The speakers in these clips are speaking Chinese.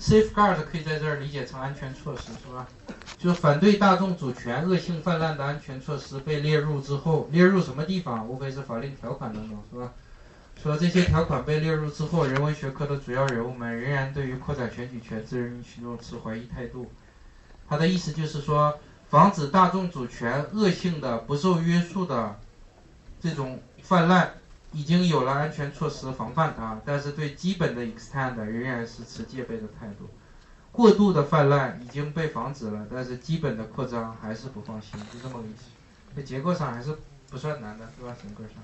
safeguard 可以在这儿理解成安全措施，是吧？就反对大众主权恶性泛滥的安全措施被列入之后，列入什么地方？无非是法令条款当中，是吧？说这些条款被列入之后，人文学科的主要人物们仍然对于扩展选举权自人民群众持怀疑态度。他的意思就是说，防止大众主权恶性的、不受约束的这种泛滥。已经有了安全措施防范它，但是对基本的 extend 仍然是持戒备的态度。过度的泛滥已经被防止了，但是基本的扩张还是不放心，就这么个意思。这结构上还是不算难的，是吧？整个上。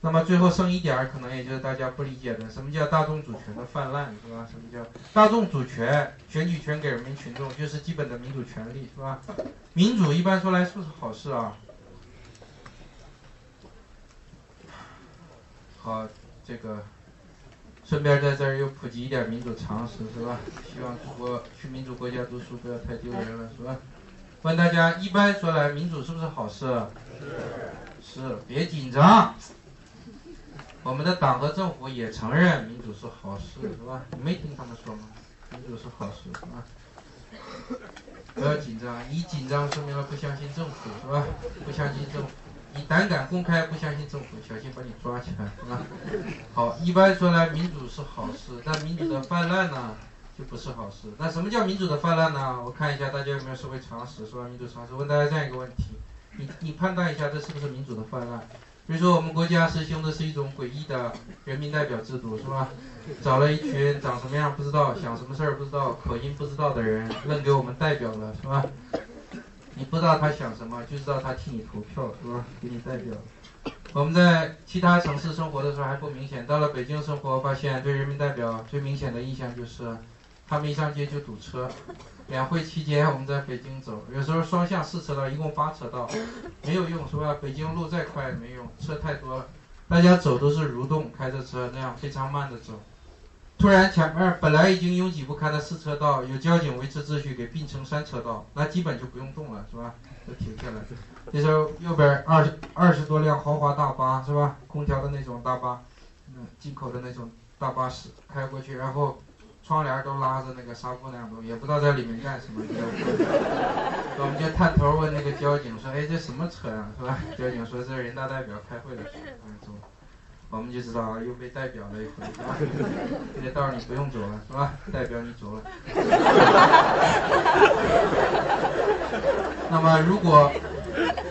那么最后剩一点儿，可能也就是大家不理解的，什么叫大众主权的泛滥，是吧？什么叫大众主权？选举权给人民群众就是基本的民主权利，是吧？民主一般说来是不是好事啊？好，这个顺便在这儿又普及一点民主常识，是吧？希望出国去民主国家读书不要太丢人了，是吧？问大家，一般说来，民主是不是好事？是。是，别紧张。我们的党和政府也承认民主是好事，是吧？你没听他们说吗？民主是好事，是吧？不要紧张，一紧张说明了不相信政府，是吧？不相信政府。你胆敢公开不相信政府，小心把你抓起来，是吧？好，一般说来，民主是好事，但民主的泛滥呢，就不是好事。那什么叫民主的泛滥呢？我看一下大家有没有社会常识，是吧？民主常识，问大家这样一个问题：你你判断一下，这是不是民主的泛滥？比如说，我们国家实行的是一种诡异的人民代表制度，是吧？找了一群长什么样不知道、想什么事儿不知道、口音不知道的人，愣给我们代表了，是吧？不知道他想什么，就知道他替你投票，是吧？给你代表。我们在其他城市生活的时候还不明显，到了北京生活，发现对人民代表最明显的印象就是，他们一上街就堵车。两会期间我们在北京走，有时候双向四车道，一共八车道，没有用，是吧？北京路再快也没用，车太多了。大家走都是蠕动，开着车那样非常慢的走。突然，前面本来已经拥挤不堪的四车道，有交警维持秩序，给并成三车道，那基本就不用动了，是吧？就停下来。这时候右边二十二十多辆豪华大巴，是吧？空调的那种大巴，嗯，进口的那种大巴士开过去，然后窗帘都拉着那个纱布那样东西，也不知道在里面干什么。我们就探头问那个交警说：“哎，这什么车呀？是吧？”交警说：“这是人大代表开会的车。”嗯，走。我们就知道啊，又被代表了一回，是吧？这道你不用走了，是吧？代表你走了。那么，如果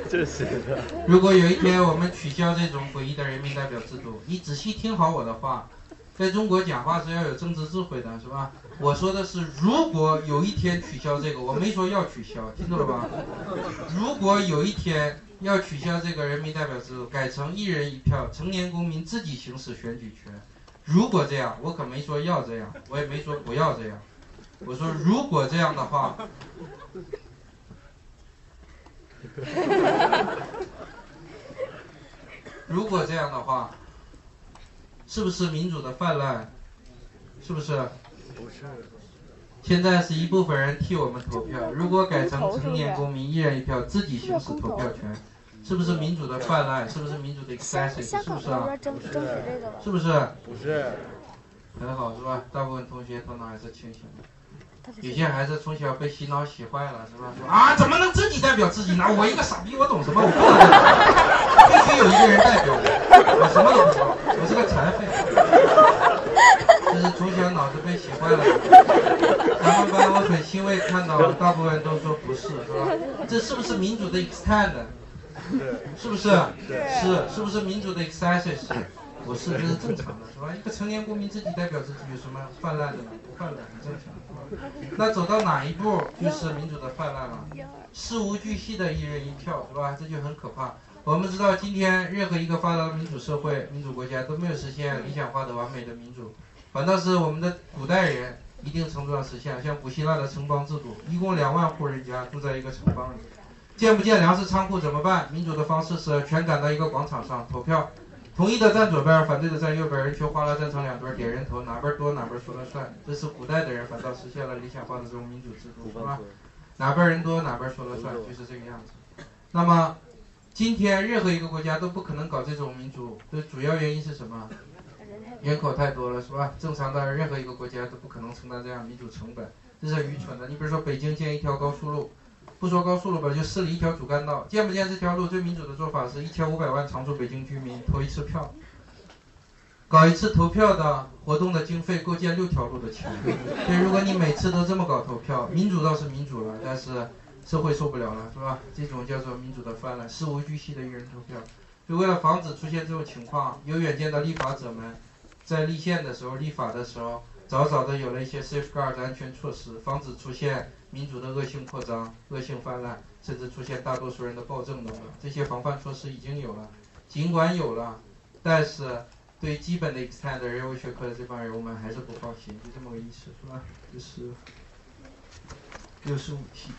这是如果有一天我们取消这种诡异的人民代表制度，你仔细听好我的话，在中国讲话是要有政治智慧的，是吧？我说的是，如果有一天取消这个，我没说要取消，听懂了吧？如果有一天。要取消这个人民代表制度，改成一人一票，成年公民自己行使选举权。如果这样，我可没说要这样，我也没说不要这样。我说如果这样的话，如果这样的话，是不是民主的泛滥？是不是？不是。现在是一部分人替我们投票，如果改成成年公民一人一票自己行使投票权，是不是民主的泛滥？是不是民主的 excessive？是不是啊？是不是？不是。很好，是吧？大部分同学头脑还是清醒的。有些孩子从小被洗脑洗坏了，是吧？说啊，怎么能自己代表自己呢？我一个傻逼，我懂什么？我不能，必须有一个人代表我，我什么都不懂，我是个残废。就是从小脑子被洗坏了。咱们班我很欣慰看到，大部分人都说不是，是吧？这是不是民主的 extend？是不是？是，是不是民主的 excessive？不是，这是正常的，是吧？一个成年公民自己代表自己，有什么泛滥的呢？不泛滥，很正常。那走到哪一步就是民主的泛滥了？事无巨细的一人一票，是吧？这就很可怕。我们知道，今天任何一个发达的民主社会、民主国家都没有实现理想化的完美的民主，反倒是我们的古代人一定程度上实现，像古希腊的城邦制度，一共两万户人家住在一个城邦里，建不建粮食仓库怎么办？民主的方式是全赶到一个广场上投票。同意的站左边，反对的站右边，人群哗啦站成两堆，点人头，哪边多哪边说了算。这是古代的人反倒实现了理想化的这种民主制度，是吧？哪边人多哪边说了算，就是这个样子。那么，今天任何一个国家都不可能搞这种民主的主要原因是什么？人口太多了，是吧？正常的任何一个国家都不可能承担这样民主成本，这是很愚蠢的。你比如说北京建一条高速路，不说高速路吧，就设立一条主干道，建不建这条路？最民主的做法是一千五百万常住北京居民投一次票，搞一次投票的活动的经费够建六条路的钱。所以如果你每次都这么搞投票，民主倒是民主了，但是社会受不了了，是吧？这种叫做民主的泛滥，事无巨细的一人投票。就为了防止出现这种情况，有远见的立法者们。在立宪的时候、立法的时候，早早的有了一些 safeguard 安全措施，防止出现民主的恶性扩张、恶性泛滥，甚至出现大多数人的暴政等等。这些防范措施已经有了，尽管有了，但是对基本的 extend 人文学科的这帮人，我们还是不放心，就这么个意思，是吧？这是六十五题。